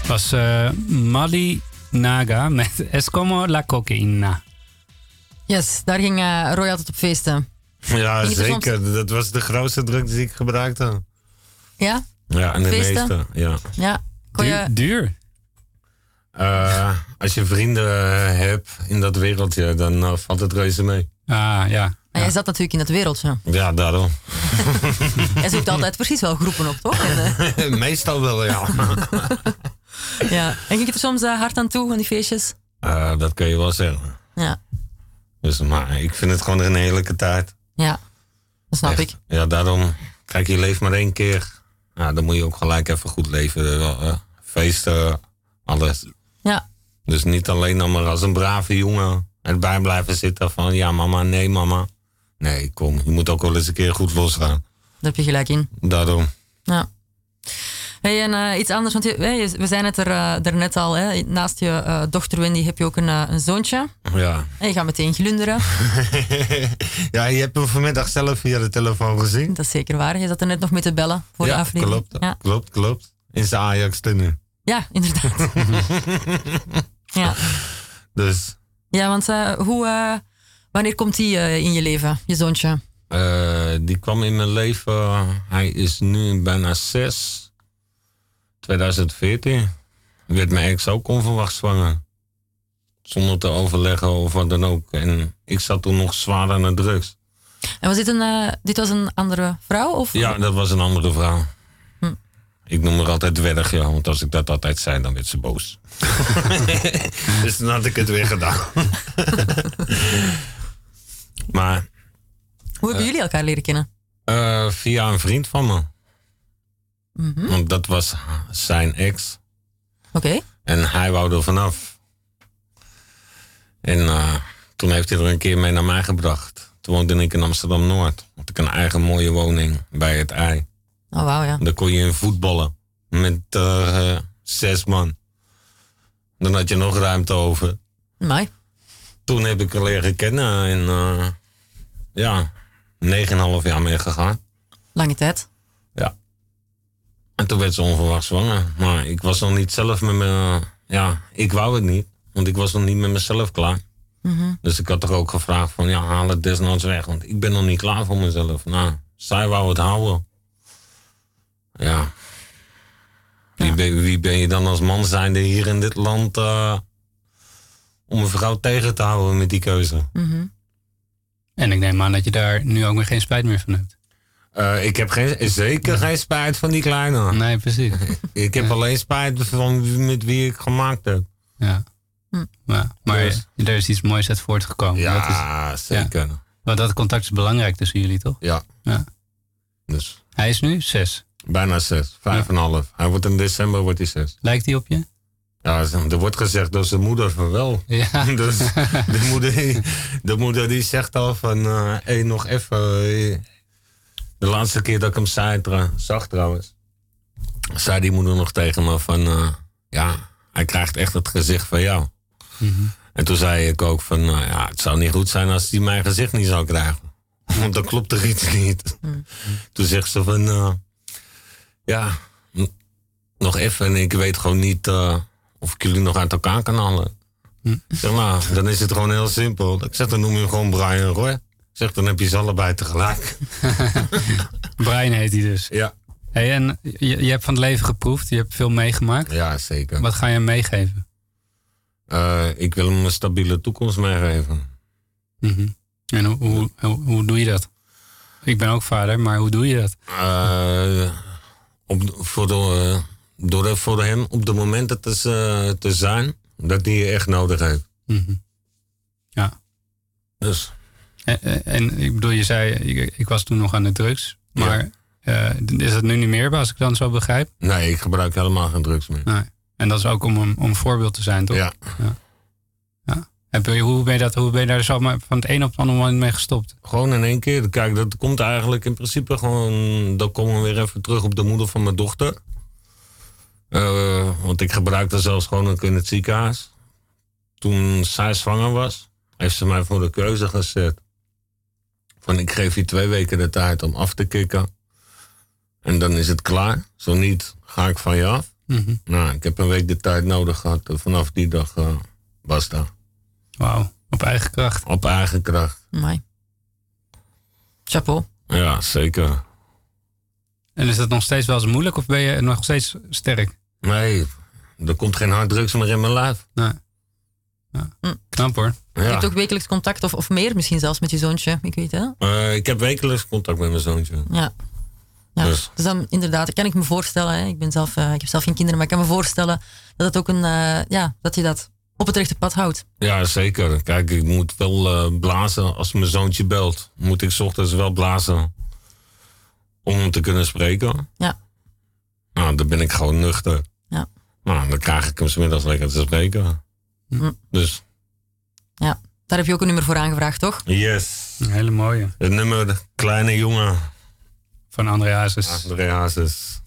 Was eh Mali Naga met Escomo la cocaïna. Yes, daar ging eh, Roy altijd op feesten. Ja, Ging je er soms- zeker. Dat was de grootste drugs die ik gebruikte. Ja? Ja, en de Feesten? meeste. Ja. Ja. Kon je... Duur. Eh, als je vrienden hebt in dat wereldje, dan valt het reuze mee. Ah, ja. En jij zat natuurlijk in het wereldje. Ja, daarom. Hij zoekt altijd precies wel groepen op, toch? En, Meestal wel, ja. Ja. En ging je er soms eh, hard aan toe, aan die feestjes? Eh, dat kun je wel zeggen. Ja. Dus, maar ik vind het gewoon een heerlijke tijd. Ja, dat snap Echt. ik. Ja, daarom. Kijk, je leeft maar één keer. Ja, dan moet je ook gelijk even goed leven. Eh, eh, feesten, alles. Ja. Dus niet alleen dan maar als een brave jongen erbij blijven zitten van ja mama, nee mama. Nee, kom, je moet ook wel eens een keer goed losgaan. Daar heb je gelijk in. Daarom. Ja. Hey, en eh, iets anders, want je, we zijn het er uh, daarnet al. Hè, naast je eh, dochter Wendy heb je ook een, eh, een zoontje. Ja. En je gaat meteen glunderen. ja, je hebt hem vanmiddag zelf via de telefoon gezien. Dat is zeker waar. Je zat er net nog mee te bellen voor de aflevering. klopt, Ja. klopt, klopt. In zijn Ajax nu. ja, inderdaad. ja. Dus ja, want eh, hoe, eh, wanneer komt die eh, in je leven, je zoontje? eh, die kwam in mijn leven. Hij is nu bijna zes. 2014. Werd mijn ex ook onverwacht zwanger. Zonder te overleggen of wat dan ook. En ik zat toen nog zwaar aan de drugs. En was dit een, eh, dit was een andere vrouw? Of? Ja, dat was een andere vrouw. Hm. Ik noem haar altijd Werg, ja, want als ik dat altijd zei, dan werd ze boos. dus dan had ik het weer gedaan. maar Hoe hebben jullie elkaar leren kennen? eh, via een vriend van me. Mhm. Want dat was zijn ex. Oké. En hij wou er vanaf. En eh, toen heeft hij er een keer mee naar mij gebracht. Toen woonde ik in Amsterdam-Noord. Had ik een eigen mooie woning bij het ei. Oh, wauw, ja. Dan kon je in voetballen met eh, zes man. Dan had je nog ruimte over. Mooi. Toen heb ik haar leren kennen en uh, ja, 9,5 jaar mee gegaan. Lange tijd. En toen werd ze onverwacht zwanger. Maar ik was nog niet zelf met me. Ja, ik wou het niet. Want ik was nog niet met mezelf klaar. Mhm. Dus ik had toch ook gevraagd van ja, haal het desnoods weg. Want ik ben nog niet klaar voor mezelf. Nou, zij wou het houden. Ja. Wie, ben, wie ben je dan als man zijnde hier in dit land eh, om een vrouw tegen te houden met die keuze? Mhm. En ik neem aan dat je daar nu ook weer geen spijt meer van hebt. Eh, ik heb geen, zeker geen spijt van die kleine. Nee, precies. ik heb alleen spijt van met wie ik gemaakt heb. Ja. Ja, maar Dus- er is iets moois uit voortgekomen. Ja, dat is, zeker. Ja. Want dat contact is belangrijk tussen jullie, toch? Ja. ja. Dus Hij is nu zes. bijna zes, vijf en een half. Hij wordt in december wordt hij zes. Lijkt hij op je? Ja, er wordt gezegd door zijn moeder van wel. Ja. Dus de moeder, die- de moeder die zegt al van, eh hey, nog even. De laatste keer dat ik hem zei, tra- zag trouwens, zei die moeder nog tegen me van, eh, ja, hij krijgt echt het gezicht van jou. En toen zei ik ook van, nou ja, het zou niet goed zijn als hij mijn gezicht niet zou krijgen. Want dan klopt er iets niet. Toen zegt ze van, eh, ja, nog even en ik weet gewoon niet eh, of ik jullie nog uit elkaar kan halen. Ik Zeg nou, dan is het gewoon heel simpel. Ik zeg, dan noem je hem gewoon Brian Roy. Zeg, dan heb je ze allebei tegelijk. Brian heet hij dus. Ja. Hey, en je, je hebt van het leven geproefd, je hebt veel meegemaakt. Ja, zeker. Wat ga je hem meegeven? Eh, ik wil hem een stabiele toekomst meegeven. Mhm. En hoe, hoe, hoe, hoe doe je dat? Ik ben ook vader, maar hoe doe je dat? Eh, op, voor, de, eh, door voor hem op de momenten te, te zijn dat hij je echt nodig heeft. Mhm. Ja. Dus En, en- en ik bedoel, je zei, ik, ik was toen nog aan de drugs. Maar eh, is het nu niet meer, als ik dan zo begrijp? nee, ik gebruik helemaal geen drugs meer. Nee. En dat is ook om een, om voorbeeld te zijn, toch? Ja. ja. ja. En ben je- hoe, ben je dat, hoe ben je daar zo maar van het een op het andere moment mee gestopt? Gewoon in één keer. Kijk, dat komt eigenlijk in principe gewoon. Dan komen we weer even terug op de moeder van mijn dochter. Eh, want ik gebruikte zelfs gewoon ook in het ziekenhuis. Toen zij zwanger was, heeft ze mij voor de keuze gezet. Van ik geef je twee weken de tijd om af te kicken. En dan is het klaar. Zo niet, ga ik van je af. Mhm. Nou, ik heb een week de tijd nodig gehad. En Vanaf die dag eh was dat. Wauw, op eigen kracht. Op eigen kracht. Mooi. Chapeau. Ja, zeker. En is dat nog steeds wel eens moeilijk of ben je nog steeds sterk? Nee, er komt geen harddrugs meer in mijn lijf. Nee. Ja. Knap hoor. Je hebt ook wekelijks contact, of, of meer misschien zelfs, met je zoontje. Ik weet het. Eh, ik heb wekelijks contact met mijn zoontje. Ja. Ja, Dus. dus dan inderdaad, kan ik me voorstellen. Hè, ik, ben zelf, eh, ik heb zelf geen kinderen, maar ik kan me voorstellen dat het ook een, eh, ja, dat je dat op het rechte pad houdt. Ja, zeker. Kijk, ik moet wel eh, blazen als mijn zoontje belt. Moet ik 's ochtends wel blazen om hem te kunnen spreken. Ja. Nou, dan ben ik gewoon nuchter. Ja. Nou, dan krijg ik hem 's middags lekker te spreken. Hm. Dus, Ja, daar heb je ook een nummer voor aangevraagd, toch? yes. Een hele mooie. Het nummer Kleine Jongen. Van André Hazes. André Hazes.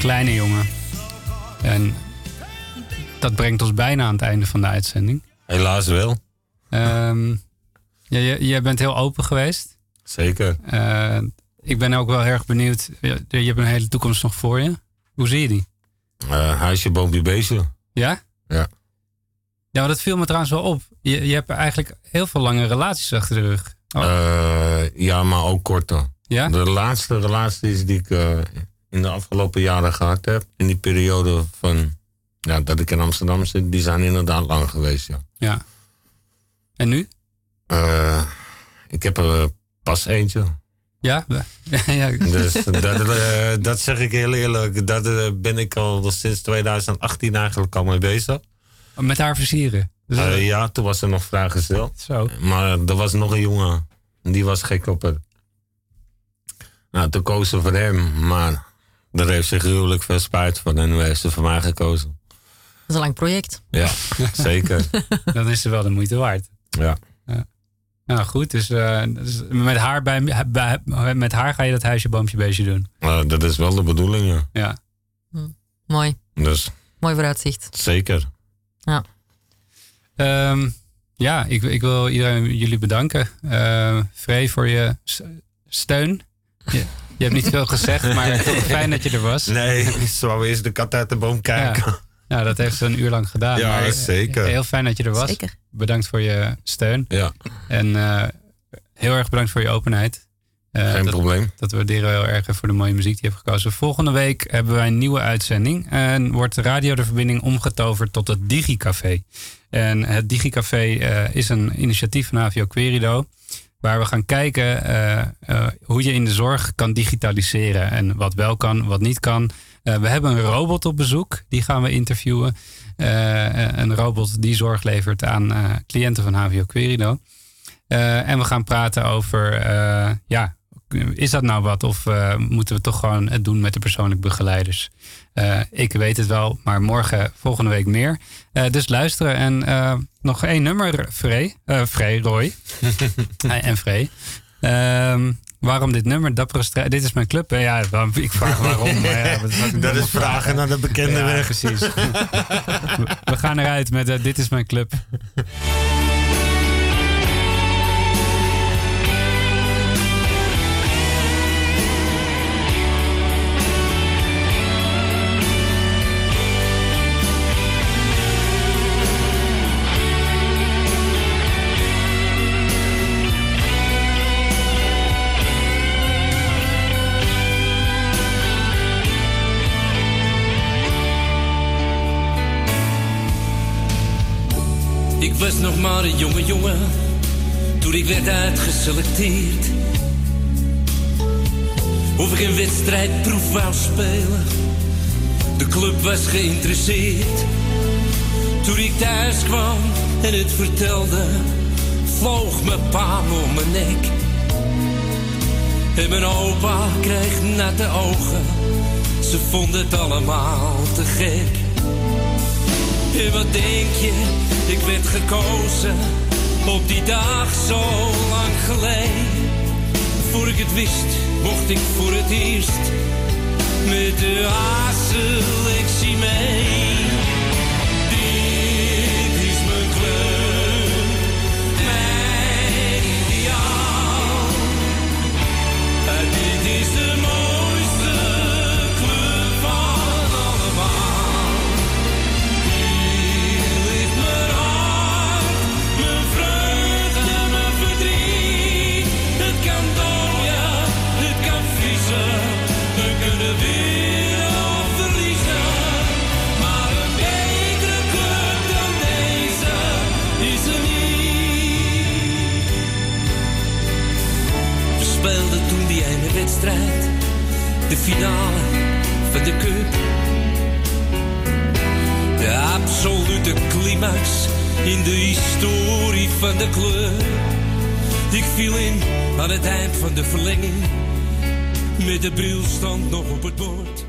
Kleine Jongen. En dat brengt ons bijna aan het einde van de uitzending. Helaas wel. Ehm, ja, je, jij bent heel open geweest. Zeker. Eh, ik ben ook wel erg benieuwd. Je, je hebt een hele toekomst nog voor je. Hoe zie je die? Eh, huisje, boompje, beestje. Ja? Ja. Ja, maar dat viel me trouwens wel op. Je, je hebt eigenlijk heel veel lange relaties achter de rug. Oh. Eh, ja, maar ook korter. Ja? De laatste relaties die ik in de afgelopen jaren gehad heb, in die periode van ja, dat ik in Amsterdam zit, die zijn inderdaad lang geweest. Ja. Ja. En nu? Eh, ik heb er eh, pas eentje. Ja? ja. Dus dat, eh, dat zeg ik heel eerlijk, daar ben ik al sinds 2018 eigenlijk al mee bezig. met haar versieren. Dus, ja, toen was er nog gesteld. Zo. Maar er was nog een jongen. en Die was gek op het. Nou, toen koos ze voor hem. Maar er heeft zich gruwelijk veel spijt van. En nu heeft ze voor mij gekozen. Dat is een lang project. Ja, zeker. Dan is ze wel de moeite waard. Ja. Nou goed, dus, eh, dus met, haar bij, bij- met haar ga je dat huisje, boompje, beestje doen. Maar dat is wel de bedoeling, ja. Ja. Mooi. Dus Mooi vooruitzicht. zeker. Ja. Ehm, ja, ik, ik wil iedereen jullie bedanken. Uh, Frey voor je steun. Je, je hebt niet veel gezegd, maar het is fijn dat je er was. Nee, zo is de kat uit de boom kijken. Ja. Nou, dat heeft ze een uur lang gedaan. Ja, maar, eh, zeker. Heel fijn dat je er was. Zeker. Bedankt voor je steun. Ja, En eh, heel erg bedankt voor je openheid. Eh, geen dat, probleem. dat waarderen we heel erg voor de mooie muziek die je hebt gekozen. Volgende week hebben wij een nieuwe uitzending. En wordt Radio de Verbinding omgetoverd tot het Digicafé. En het Digicafé eh, is een initiatief van HVO Querido. Waar we gaan kijken eh, eh, hoe je in de zorg kan digitaliseren. En wat wel kan, wat niet kan. Eh, we hebben een robot op bezoek. Die gaan we interviewen. Een robot die zorg levert aan cliënten van HVO Querido. En we gaan praten over, ja, is dat nou wat? Of moeten we toch gewoon het doen met de persoonlijk begeleiders? Eh, ik weet het wel, maar morgen, volgende week meer. Eh, dus luisteren. En eh, nog één nummer, Frey. Frey, Roy. En Frey. Ehm, waarom dit nummer? Dappere strijd. Dit is mijn club. hè? Ja, ik vraag waarom. Maar ja, Dat is vragen vragen? naar de bekende Ja, weg. precies. we, gaan eruit met Dit is mijn club. Ik was nog maar een jonge jongen toen ik werd uitgeselecteerd. Of ik een wedstrijdproef wou spelen, de club was geïnteresseerd. Toen ik thuis kwam en het vertelde, vloog mijn pa om mijn nek. En mijn opa kreeg natte ogen, ze vonden het allemaal te gek. Wat denk je, ik werd gekozen op die dag zo lang geleden. Voor ik het wist, mocht ik voor het eerst met de A-selectie mee. Wedstrijd, de finale van de cup. De absolute climax in de historie van de club. Ik viel in aan het eind van de verlenging. Met de bril stond nog op het bord.